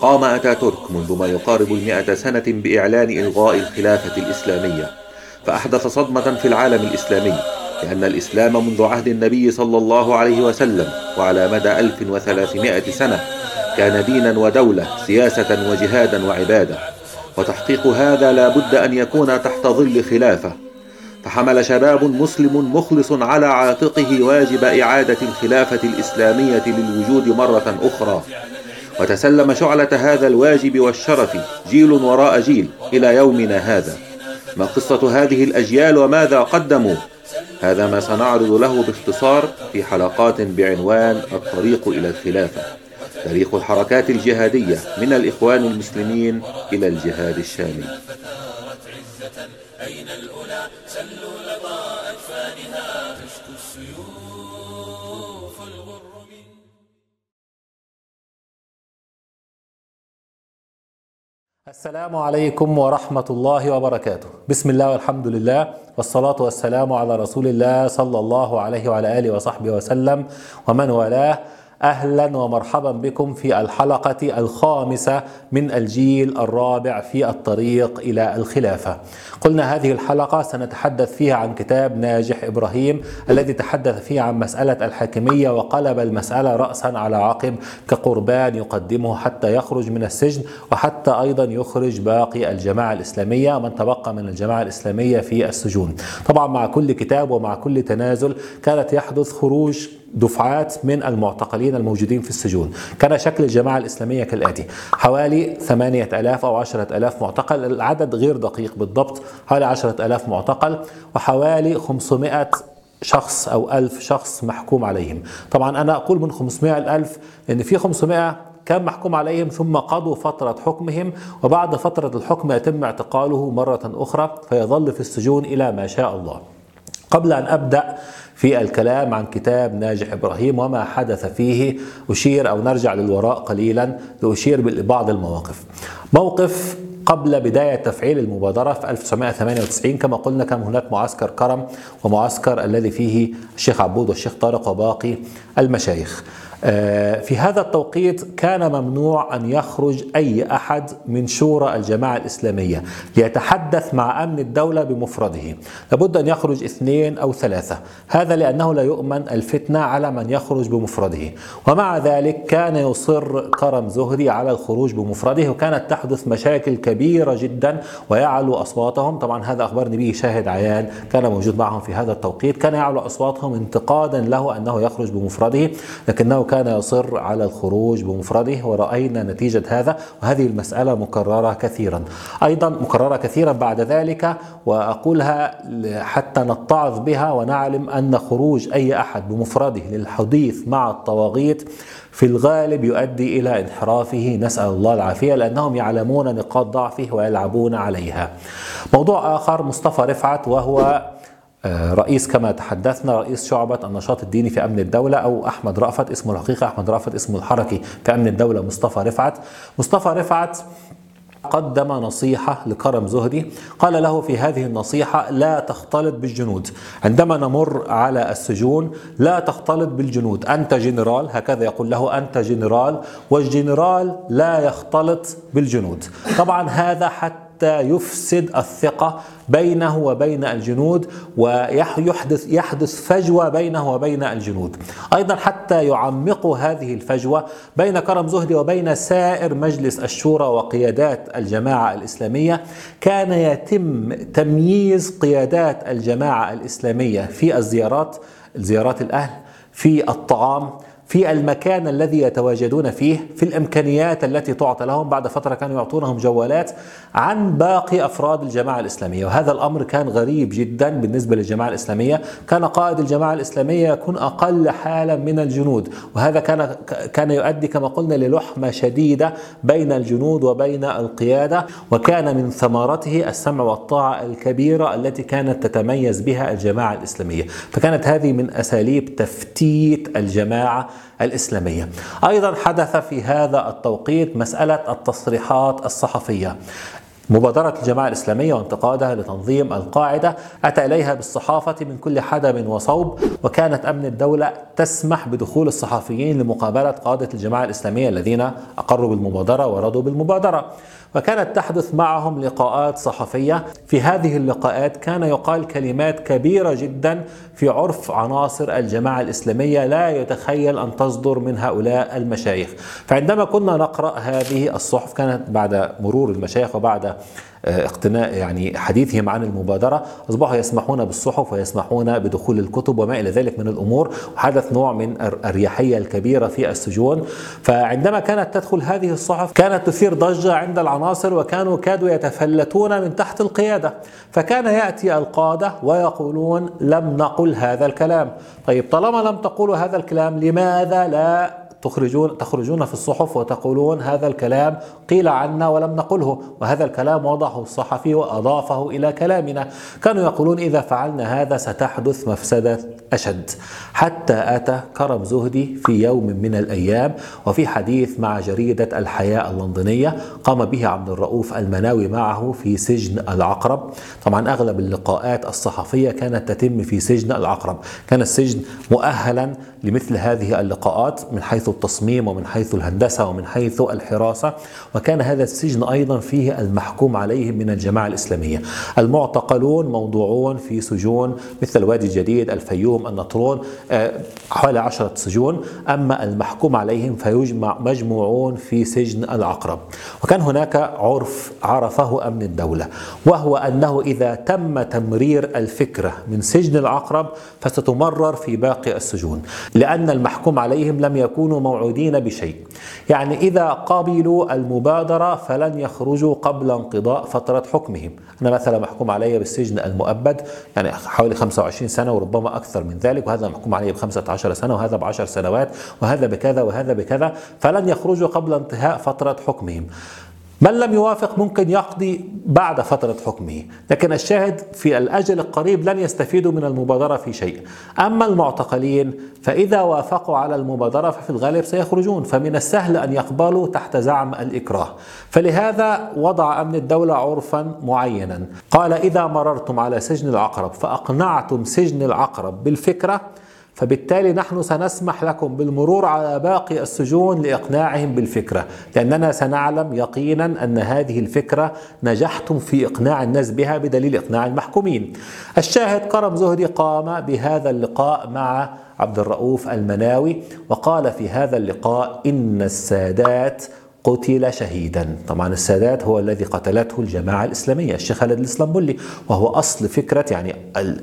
قام أتاتورك منذ ما يقارب المئة سنة بإعلان إلغاء الخلافة الإسلامية فأحدث صدمة في العالم الإسلامي لأن الإسلام منذ عهد النبي صلى الله عليه وسلم وعلى مدى 1300 سنة كان دينا ودولة سياسة وجهادا وعبادة وتحقيق هذا لا بد أن يكون تحت ظل خلافة. فحمل شباب مسلم مخلص على عاتقه واجب إعادة الخلافة الإسلامية للوجود مرة أخرى. وتسلم شعلة هذا الواجب والشرف جيل وراء جيل إلى يومنا هذا. ما قصة هذه الأجيال وماذا قدموا؟ هذا ما سنعرض له باختصار في حلقات بعنوان الطريق إلى الخلافة. تاريخ الحركات الجهادية من الإخوان المسلمين إلى الجهاد الشامي السلام عليكم ورحمة الله وبركاته. بسم الله والحمد لله والصلاة والسلام على رسول الله صلى الله عليه وعلى آله وصحبه وسلم ومن والاه. أهلا ومرحبا بكم في الحلقة الخامسة من الجيل الرابع في الطريق إلى الخلافة. قلنا هذه الحلقة سنتحدث فيها عن كتاب ناجح إبراهيم الذي تحدث فيه عن مسألة الحاكمية وقلب المسألة راسا على عقب كقربان يقدمه حتى يخرج من السجن وحتى أيضا يخرج باقي الجماعة الإسلامية من تبقى من الجماعة الإسلامية في السجون. طبعا مع كل كتاب ومع كل تنازل كانت يحدث خروج دفعات من المعتقلين الموجودين في السجون. كان شكل الجماعة الإسلامية كالآتي. حوالي 8000 أو 10000 معتقل العدد غير دقيق بالضبط حوالي 10000 معتقل وحوالي 500 شخص أو ألف شخص محكوم عليهم. طبعا أنا أقول من 500 الألف لأن في 500 كان محكوم عليهم ثم قضوا فترة حكمهم وبعد فترة الحكم يتم اعتقاله مرة أخرى فيظل في السجون إلى ما شاء الله. قبل أن أبدأ في الكلام عن كتاب ناجح إبراهيم وما حدث فيه أشير أو نرجع للوراء قليلا لأشير ببعض المواقف. موقف قبل بداية تفعيل المبادرة في 1998 كما قلنا كان هناك معسكر كرم ومعسكر الذي فيه الشيخ عبود والشيخ طارق وباقي المشايخ. في هذا التوقيت كان ممنوع أن يخرج أي أحد من شورى الجماعة الإسلامية ليتحدث مع أمن الدولة بمفرده، لابد أن يخرج اثنين أو ثلاثة، هذا لأنه لا يؤمن الفتنة على من يخرج بمفرده، ومع ذلك كان يصر كرم زهري على الخروج بمفرده وكانت تحدث مشاكل كبيرة جدا ويعلو أصواتهم، طبعا هذا اخبرني به شاهد عيان كان موجود معهم في هذا التوقيت، كان يعلو أصواتهم انتقادا له أنه يخرج بمفرده، لكنه كان يصر على الخروج بمفرده ورأينا نتيجة هذا وهذه المسألة مكررة كثيرا. أيضا مكررة كثيرا بعد ذلك وأقولها حتى نتعظ بها ونعلم أن خروج أي أحد بمفرده للحديث مع الطواغيت في الغالب يؤدي إلى انحرافه. نسأل الله العافية لأنهم يعلمون نقاط ضعفه ويلعبون عليها. موضوع آخر مصطفى رفعت وهو رئيس كما تحدثنا رئيس شعبة النشاط الديني في أمن الدولة أو أحمد رأفت اسمه الحقيقة أحمد رأفت اسمه الحركي في أمن الدولة مصطفى رفعت. مصطفى رفعت قدم نصيحة لكرم زهدي قال له في هذه النصيحة لا تختلط بالجنود. عندما نمر على السجون لا تختلط بالجنود. أنت جنرال. هكذا يقول له أنت جنرال. والجنرال لا يختلط بالجنود. طبعا هذا حتى حتى يفسد الثقة بينه وبين الجنود ويحدث يحدث فجوة بينه وبين الجنود. أيضا حتى يعمقوا هذه الفجوة بين كرم زهدي وبين سائر مجلس الشورى وقيادات الجماعة الإسلامية. كان يتم تمييز قيادات الجماعة الإسلامية في الزيارات زيارات الأهل في الطعام في المكان الذي يتواجدون فيه في الإمكانيات التي تعطى لهم بعد فترة كانوا يعطونهم جوالات عن باقي أفراد الجماعة الإسلامية. وهذا الأمر كان غريب جدا بالنسبة للجماعة الإسلامية. كان قائد الجماعة الإسلامية يكون أقل حالا من الجنود. وهذا كان كان يؤدي كما قلنا للحمه شديدة بين الجنود وبين القيادة. وكان من ثمرته السمع والطاعة الكبيرة التي كانت تتميز بها الجماعة الإسلامية. فكانت هذه من أساليب تفتيت الجماعة الإسلامية. أيضا حدث في هذا التوقيت مسألة التصريحات الصحفية. مبادرة الجماعة الإسلامية وانتقادها لتنظيم القاعدة أتى إليها بالصحافة من كل حدب وصوب وكانت أمن الدولة تسمح بدخول الصحفيين لمقابلة قادة الجماعة الإسلامية الذين أقروا بالمبادرة ورضوا بالمبادرة. وكانت تحدث معهم لقاءات صحفية. في هذه اللقاءات كان يقال كلمات كبيرة جدا في عرف عناصر الجماعة الإسلامية لا يتخيل أن تصدر من هؤلاء المشايخ. فعندما كنا نقرأ هذه الصحف كانت بعد مرور المشايخ وبعد اقتناء يعني حديثهم عن المبادرة. أصبحوا يسمحون بالصحف ويسمحون بدخول الكتب وما إلى ذلك من الأمور. وحدث نوع من الريحية الكبيرة في السجون. فعندما كانت تدخل هذه الصحف كانت تثير ضجة عند العناصر وكانوا كادوا يتفلتون من تحت القيادة. فكان يأتي القادة ويقولون لم نقل هذا الكلام. طيب طالما لم تقولوا هذا الكلام لماذا لا تخرجون تخرجون في الصحف وتقولون هذا الكلام قيل عنا ولم نقله وهذا الكلام وضعه الصحفي وأضافه إلى كلامنا. كانوا يقولون إذا فعلنا هذا ستحدث مفسدة أشد. حتى أتى كرم زهدي في يوم من الأيام وفي حديث مع جريدة الحياة اللندنية قام به عبد الرؤوف المناوي معه في سجن العقرب. طبعا أغلب اللقاءات الصحفية كانت تتم في سجن العقرب. كان السجن مؤهلا لمثل هذه اللقاءات من حيث التصميم ومن حيث الهندسة ومن حيث الحراسة. وكان هذا السجن أيضا فيه المحكوم عليهم من الجماعة الإسلامية. المعتقلون موضوعون في سجون مثل الوادي الجديد الفيوم النطرون حوالي عشرة سجون. أما المحكوم عليهم فيجمع مجموعون في سجن العقرب وكان هناك عرف عرفه أمن الدولة وهو أنه إذا تم تمرير الفكرة من سجن العقرب فستمرر في باقي السجون لأن المحكوم عليهم لم يكونوا موعودين بشيء. يعني إذا قبلوا المبادرة فلن يخرجوا قبل انقضاء فترة حكمهم. أنا مثلا محكوم علي بالسجن المؤبد يعني حوالي 25 سنة وربما أكثر من ذلك وهذا محكوم عليه ب 15 سنة وهذا بعشر سنوات وهذا بكذا وهذا بكذا فلن يخرجوا قبل انتهاء فترة حكمهم. من لم يوافق ممكن يقضي بعد فترة حكمه. لكن الشاهد في الأجل القريب لن يستفيدوا من المبادرة في شيء. أما المعتقلين فإذا وافقوا على المبادرة ففي الغالب سيخرجون. فمن السهل أن يقبلوا تحت زعم الإكراه. فلهذا وضع أمن الدولة عرفا معينا. قال إذا مررتم على سجن العقرب فأقنعتم سجن العقرب بالفكرة فبالتالي نحن سنسمح لكم بالمرور على باقي السجون لإقناعهم بالفكرة، لأننا سنعلم يقينا أن هذه الفكرة نجحتم في إقناع الناس بها بدليل إقناع المحكومين. الشاهد كرم زهدي قام بهذا اللقاء مع عبد الرؤوف المناوي وقال في هذا اللقاء إن السادات قتل شهيدا. طبعا السادات هو الذي قتلته الجماعة الإسلامية الشيخ خالد الإسلامبولي وهو أصل فكرة يعني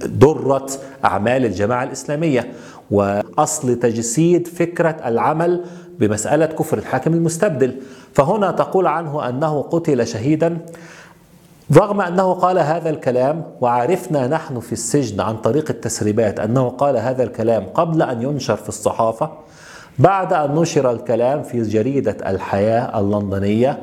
درة أعمال الجماعة الإسلامية وأصل تجسيد فكرة العمل بمسألة كفر الحاكم المستبدل. فهنا تقول عنه أنه قتل شهيدا. رغم أنه قال هذا الكلام وعرفنا نحن في السجن عن طريق التسريبات أنه قال هذا الكلام قبل أن ينشر في الصحافة بعد أن نشر الكلام في جريدة الحياة اللندنية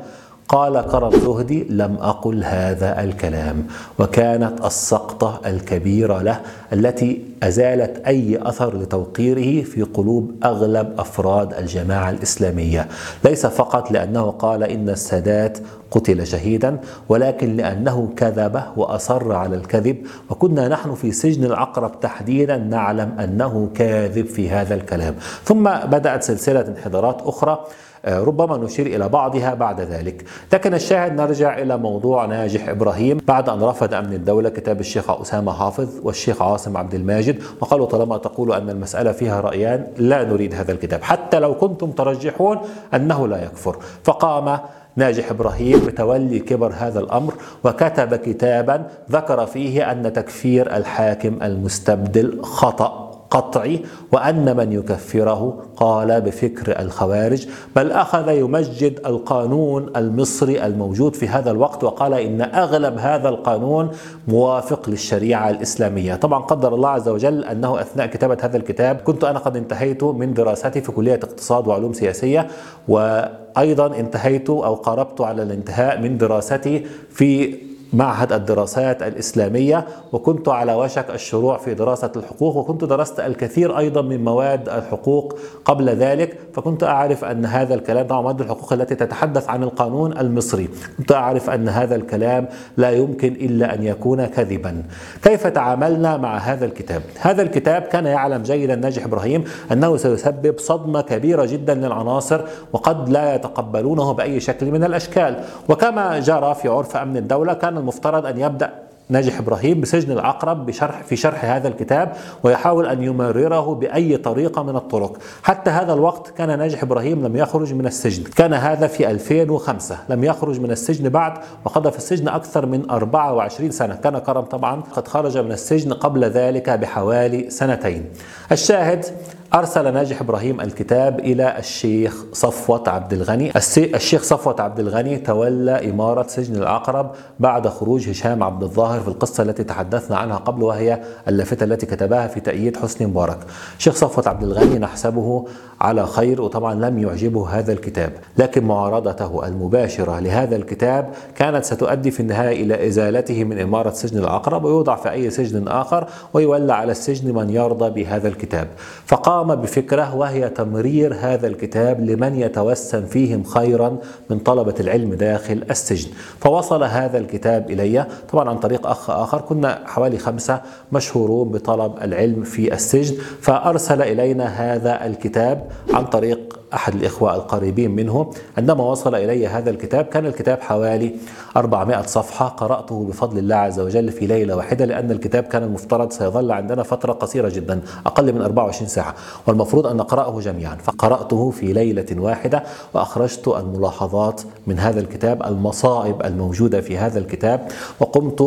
قال كرم زهدي لم أقل هذا الكلام. وكانت السقطة الكبيرة له التي أزالت أي أثر لتوقيره في قلوب أغلب أفراد الجماعة الإسلامية. ليس فقط لأنه قال إن السادات قتل شهيدا ولكن لأنه كذب وأصر على الكذب. وكنا نحن في سجن العقرب تحديدا نعلم أنه كاذب في هذا الكلام. ثم بدأت سلسلة انحدارات أخرى ربما نشير إلى بعضها بعد ذلك. لكن الشاهد نرجع إلى موضوع ناجح إبراهيم بعد أن رفض أمن الدولة كتاب الشيخ أسامة حافظ والشيخ عاصم عبد الماجد. وقالوا طالما تقول أن المسألة فيها رأيان لا نريد هذا الكتاب حتى لو كنتم ترجحون أنه لا يكفر. فقام ناجح إبراهيم بتولي كبر هذا الأمر وكتب كتابا ذكر فيه أن تكفير الحاكم المستبدل خطأ. قطعي وأن من يكفره قال بفكر الخوارج بل أخذ يمجد القانون المصري الموجود في هذا الوقت وقال إن أغلب هذا القانون موافق للشريعة الإسلامية. طبعا قدر الله عز وجل أنه أثناء كتابة هذا الكتاب كنت أنا قد انتهيت من دراستي في كلية اقتصاد وعلوم سياسية و أيضا انتهيت أو قاربت على الانتهاء من دراستي في معهد الدراسات الإسلامية وكنت على وشك الشروع في دراسة الحقوق وكنت درست الكثير أيضا من مواد الحقوق قبل ذلك فكنت أعرف أن هذا الكلام طبعا مواد الحقوق التي تتحدث عن القانون المصري كنت أعرف أن هذا الكلام لا يمكن إلا أن يكون كذبا. كيف تعاملنا مع هذا الكتاب؟ هذا الكتاب كان يعلم جيدا ناجح إبراهيم أنه سيسبب صدمة كبيرة جدا للعناصر وقد لا يتقبلونه بأي شكل من الأشكال. وكما جرى في عرف أمن الدولة كان المفترض أن يبدأ ناجح إبراهيم بسجن العقرب بشرح في شرح هذا الكتاب ويحاول أن يمرره بأي طريقة من الطرق، حتى هذا الوقت كان ناجح إبراهيم لم يخرج من السجن، كان هذا في 2005 لم يخرج من السجن بعد وقضى في السجن أكثر من 24 سنة، كان كرم طبعا قد خرج من السجن قبل ذلك بحوالي سنتين. الشاهد أرسل ناجح إبراهيم الكتاب إلى الشيخ صفوة عبد الغني. الشيخ صفوة عبد الغني تولى إمارة سجن العقرب بعد خروج هشام عبد الظاهر في القصة التي تحدثنا عنها قبل وهي اللافتة التي كتبها في تأييد حسني مبارك. الشيخ صفوة عبد الغني نحسبه على خير وطبعا لم يعجبه هذا الكتاب لكن معارضته المباشرة لهذا الكتاب كانت ستؤدي في النهاية إلى إزالته من إمارة سجن العقرب ويوضع في أي سجن آخر ويولى على السجن من يرضى بهذا الكتاب. فقام قام بفكرة وهي تمرير هذا الكتاب لمن يتوسم فيهم خيرا من طلبة العلم داخل السجن. فوصل هذا الكتاب إلي. طبعا عن طريق أخ آخر. كنا حوالي خمسة مشهورون بطلب العلم في السجن. فأرسل إلينا هذا الكتاب عن طريق أحد الإخوة القريبين منه عندما وصل إلي هذا الكتاب كان الكتاب حوالي 400 صفحة قرأته بفضل الله عز وجل في ليلة واحدة لأن الكتاب كان المفترض سيظل عندنا فترة قصيرة جدا أقل من 24 ساعة والمفروض أن نقرأه جميعا. فقرأته في ليلة واحدة وأخرجت الملاحظات من هذا الكتاب المصائب الموجودة في هذا الكتاب وقمت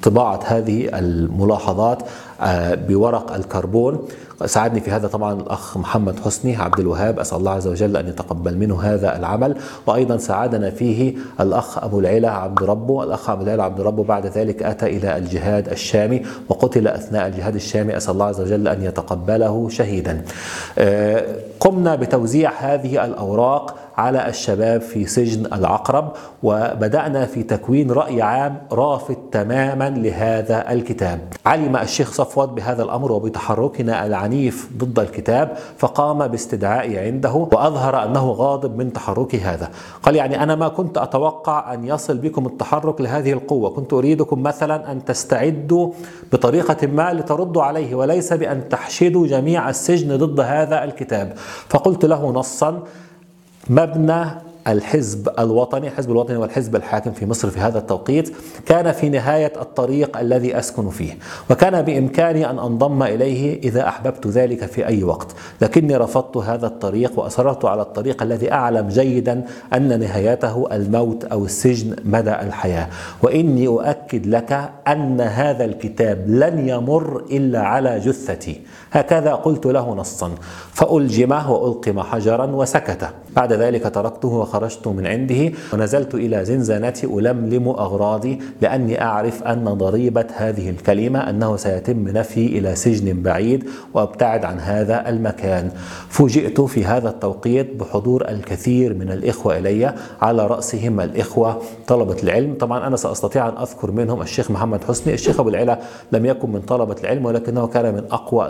بطباعة هذه الملاحظات بورق الكربون. ساعدني في هذا طبعا الأخ محمد حسني عبد الوهاب. أسأل الله عز وجل أن يتقبل منه هذا العمل. وأيضا ساعدنا فيه الأخ أبو العلا عبد ربه. الأخ أبو العلا عبد ربه بعد ذلك أتى إلى الجهاد الشامي وقتل أثناء الجهاد الشامي. أسأل الله عز وجل أن يتقبله شهيدا. قمنا بتوزيع هذه الأوراق على الشباب في سجن العقرب وبدأنا في تكوين رأي عام رافض تماما لهذا الكتاب. علم الشيخ صفوت بهذا الأمر وبتحركنا العنيف ضد الكتاب فقام باستدعائي عنده وأظهر أنه غاضب من تحركي هذا. قال يعني أنا ما كنت أتوقع أن يصل بكم التحرك لهذه القوة. كنت أريدكم مثلا أن تستعدوا بطريقة ما لتردوا عليه وليس بأن تحشدوا جميع السجن ضد هذا الكتاب. فقلت له نصا مبنى الحزب الوطني الحزب الوطني والحزب الحاكم في مصر في هذا التوقيت كان في نهاية الطريق الذي أسكن فيه وكان بإمكاني أن أنضم إليه إذا أحببت ذلك في أي وقت. لكني رفضت هذا الطريق وأصررت على الطريق الذي أعلم جيدا أن نهايته الموت أو السجن مدى الحياة. وإني أؤكد لك أن هذا الكتاب لن يمر إلا على جثتي. هكذا قلت له نصا فألجمه وألقم حجرا وسكت. بعد ذلك تركته وخرجت من عنده ونزلت إلى زنزانتي ألملم أغراضي لأني أعرف أن ضريبة هذه الكلمة أنه سيتم نفي إلى سجن بعيد وأبتعد عن هذا المكان. فوجئت في هذا التوقيت بحضور الكثير من الإخوة إلي على رأسهم الإخوة طلبة العلم. طبعا أنا سأستطيع أن أذكر منهم الشيخ محمد حسني. الشيخ أبو العلا لم يكن من طلبة العلم ولكنه كان من أقوى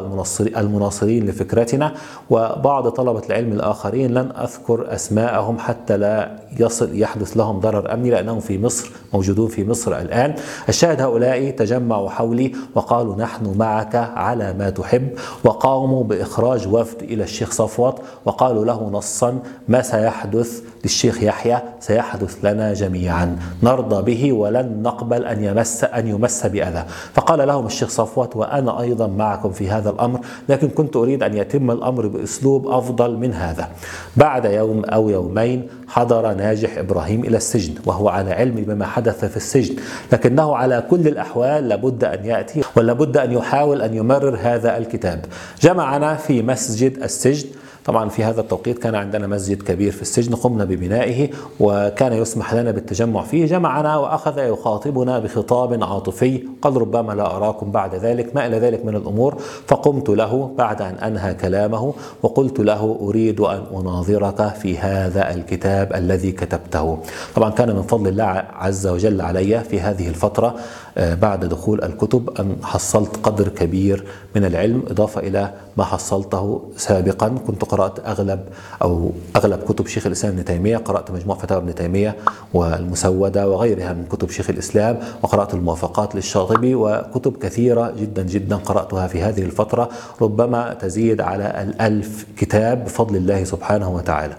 المناصرين لفكرتنا. وبعض طلبة العلم الآخرين لن أذكر أسماءهم حتى لا يصل يحدث لهم ضرر أمني لأنهم في مصر موجودون في مصر الآن. الشاهد هؤلاء تجمعوا حولي وقالوا نحن معك على ما تحب وقاموا بإخراج وفد إلى الشيخ صفوت وقالوا له نصا ما سيحدث للشيخ يحيى؟ سيحدث لنا جميعا. نرضى به ولن نقبل أن يمس أن يمس بأذى. فقال لهم الشيخ صفوت وأنا أيضا معكم في هذا الأمر لكن كنت أريد أن يتم الأمر بأسلوب أفضل من هذا. بعد يوم أو يومين حضر ناجح إبراهيم إلى السجن وهو على علم بما حدث في السجن. لكنه على كل الأحوال لابد أن يأتي ولابد أن يحاول أن يمرر هذا الكتاب. جمعنا في مسجد السجن. طبعا في هذا التوقيت كان عندنا مسجد كبير في السجن قمنا ببنائه وكان يسمح لنا بالتجمع فيه جمعنا وأخذ يخاطبنا بخطاب عاطفي قال ربما لا أراكم بعد ذلك ما إلى ذلك من الأمور؟ فقمت له بعد أن أنهى كلامه وقلت له أريد أن أناظرك في هذا الكتاب الذي كتبته. طبعا كان من فضل الله عز وجل علي في هذه الفترة آه، بعد دخول الكتب أن حصلت قدر كبير من العلم إضافة إلى ما حصلته سابقا كنت قرأت أغلب أو أغلب كتب شيخ الإسلام ابن تيمية قرأت مجموع فتاوى ابن تيمية والمسودة وغيرها من كتب شيخ الإسلام وقرأت الموافقات للشاطبي وكتب كثيرة جدا جدا قرأتها في هذه الفترة ربما تزيد على الألف كتاب بفضل الله سبحانه وتعالى.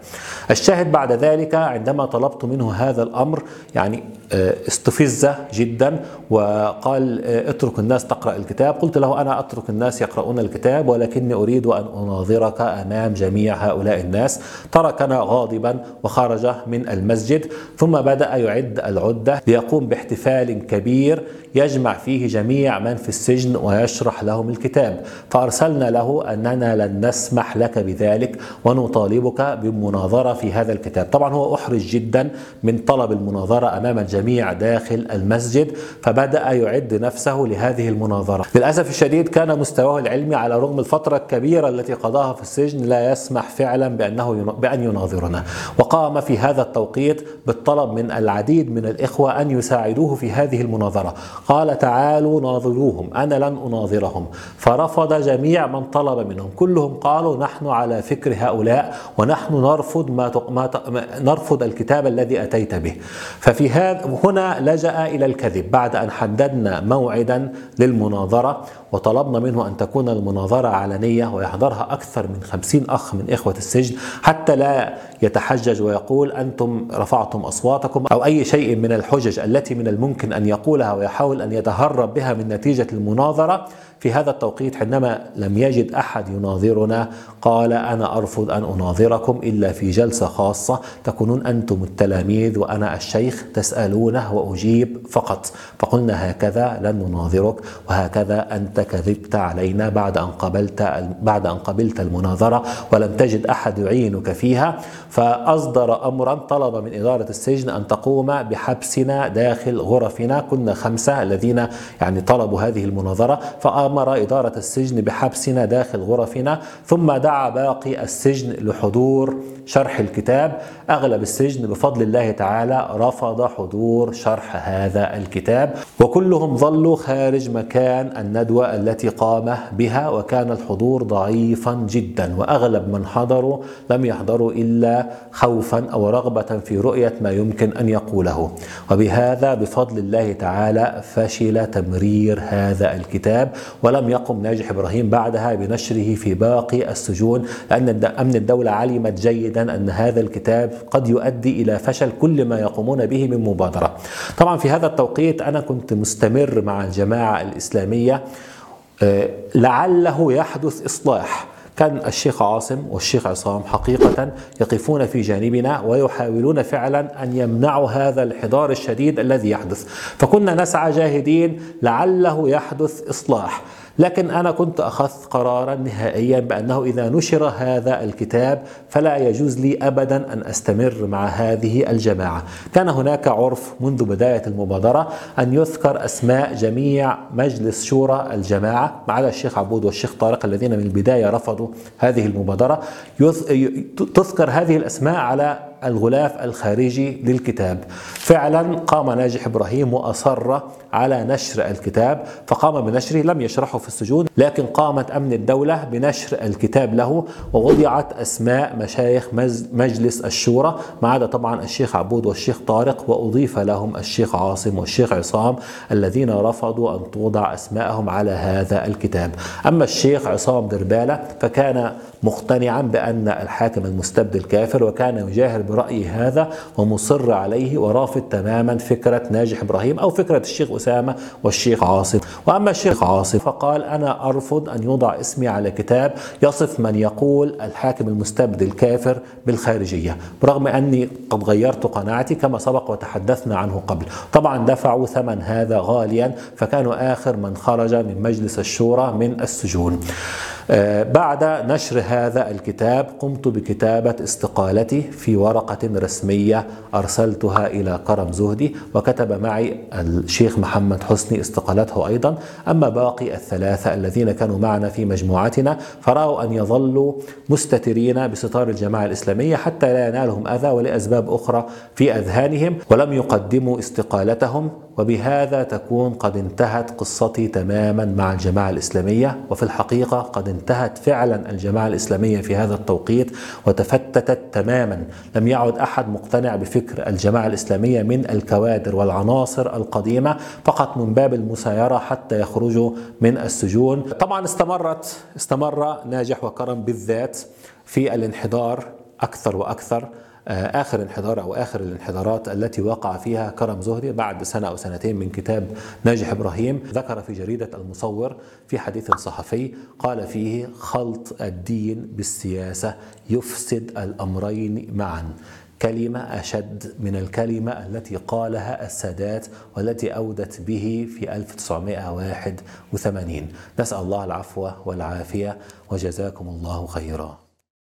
الشاهد بعد ذلك عندما طلبت منه هذا الأمر يعني آه، استفز جدا وقال آه، اترك الناس تقرأ الكتاب. قلت له أنا أترك الناس يقرؤون الكتاب ولكني أريد أن أناظرك أمام جميع هؤلاء الناس. تركنا غاضبا وخرج من المسجد ثم بدأ يعد العدة ليقوم باحتفال كبير يجمع فيه جميع من في السجن ويشرح لهم الكتاب. فأرسلنا له أننا لن نسمح لك بذلك ونطالبك بمناظرة في هذا الكتاب. طبعا هو أحرج جدا من طلب المناظرة أمام الجميع داخل المسجد فبدأ يعد نفسه لهذه المناظرة. للأسف الشديد كان مستواه العلمي على رغم الفترة الكبيرة التي قضاها في السجن لا يسمح فعلا بأنه بأن يناظرنا. وقام في هذا التوقيت بالطلب من العديد من الإخوة أن يساعدوه في هذه المناظرة. قال تعالوا ناظروهم أنا لن أناظرهم. فرفض جميع من طلب منهم. كلهم قالوا نحن على فكر هؤلاء ونحن نرفض ما, ما نرفض الكتاب الذي أتيت به. ففي هذا هنا لجأ إلى الكذب. بعد أن حددنا موعدا للمناظرة وطلبنا منه أن تكون المناظرة علنية ويحضرها أكثر من خمسين أخ من إخوة السجن حتى لا يتحجج ويقول أنتم رفعتم أصواتكم أو أي شيء من الحجج التي من الممكن أن يقولها ويحاول أن يتهرب بها من نتيجة المناظرة في هذا التوقيت حينما لم يجد أحد يناظرنا قال أنا أرفض أن أناظركم إلا في جلسة خاصة. تكونون أنتم التلاميذ وأنا الشيخ تسألونه وأجيب فقط. فقلنا هكذا لن نناظرك وهكذا أنت كذبت علينا بعد أن قبلت بعد أن قبلت المناظرة ولم تجد أحد يعينك فيها. فأصدر أمرا طلب من إدارة السجن أن تقوم بحبسنا داخل غرفنا. كنا خمسة الذين يعني طلبوا هذه المناظرة. فأمر أمر إدارة السجن بحبسنا داخل غرفنا ثم دعا باقي السجن لحضور شرح الكتاب. أغلب السجن بفضل الله تعالى رفض حضور شرح هذا الكتاب. وكلهم ظلوا خارج مكان الندوة التي قام بها وكان الحضور ضعيفا جدا. وأغلب من حضروا لم يحضروا إلا خوفا أو رغبة في رؤية ما يمكن أن يقوله. وبهذا بفضل الله تعالى فشل تمرير هذا الكتاب. ولم يقم ناجح إبراهيم بعدها بنشره في باقي السجون لأن أمن الدولة علمت جيدا أن هذا الكتاب قد يؤدي إلى فشل كل ما يقومون به من مبادرة. طبعا في هذا التوقيت أنا كنت مستمر مع الجماعة الإسلامية آه، لعله يحدث إصلاح. كان الشيخ عاصم والشيخ عصام حقيقة يقفون في جانبنا ويحاولون فعلا أن يمنعوا هذا الحضار الشديد الذي يحدث. فكنا نسعى جاهدين لعله يحدث إصلاح. لكن أنا كنت أخذت قرارا نهائيا بأنه إذا نشر هذا الكتاب فلا يجوز لي أبدا أن أستمر مع هذه الجماعة. كان هناك عرف منذ بداية المبادرة أن يذكر أسماء جميع مجلس شورى الجماعة ما عدا الشيخ عبود والشيخ طارق الذين من البداية رفضوا هذه المبادرة. تذكر هذه الأسماء على الغلاف الخارجي للكتاب. فعلا قام ناجح إبراهيم وأصر على نشر الكتاب فقام بنشره لم يشرحه في السجون لكن قامت أمن الدولة بنشر الكتاب له ووضعت أسماء مشايخ مجلس الشورى ما عدا طبعا الشيخ عبود والشيخ طارق وأضيف لهم الشيخ عاصم والشيخ عصام الذين رفضوا أن توضع أسماءهم على هذا الكتاب. أما الشيخ عصام دربالة فكان مقتنعا بأن الحاكم المستبدل كافر وكان يجاهر برأي هذا ومصر عليه ورافض تماما فكرة ناجح إبراهيم أو فكرة الشيخ أسامة والشيخ عاصم. وأما الشيخ عاصم فقال أنا أرفض أن يوضع اسمي على كتاب يصف من يقول الحاكم المستبد الكافر بالخارجية برغم أني قد غيرت قناعتي كما سبق وتحدثنا عنه قبل. طبعا دفعوا ثمن هذا غاليا فكانوا آخر من خرج من مجلس الشورى من السجون. آه، بعد نشر هذا الكتاب قمت بكتابة استقالتي في ورقة رسمية أرسلتها إلى كرم زهدي وكتب معي الشيخ محمد حسني استقالته أيضا. أما باقي الثلاثة الذين كانوا معنا في مجموعتنا فرأوا أن يظلوا مستترين بستار الجماعة الإسلامية حتى لا ينالهم أذى ولأسباب أخرى في أذهانهم ولم يقدموا استقالتهم. وبهذا تكون قد انتهت قصتي تماما مع الجماعة الإسلامية. وفي الحقيقة قد انتهت فعلا الجماعة الإسلامية في هذا التوقيت وتفتتت تماما. لم يعد أحد مقتنع بفكر الجماعة الإسلامية من الكوادر والعناصر القديمة فقط من باب المسايرة حتى يخرجوا من السجون. طبعا استمرت استمر ناجح وكرم بالذات في الانحدار أكثر وأكثر. آه، آخر انحدار أو آخر الانحدارات التي وقع فيها كرم زهري بعد سنة أو سنتين من كتاب ناجح إبراهيم ذكر في جريدة المصور في حديث صحفي قال فيه خلط الدين بالسياسة يفسد الأمرين معا. كلمة أشد من الكلمة التي قالها السادات والتي أودت به في 1981 نسأل الله العفو والعافية وجزاكم الله خيرا.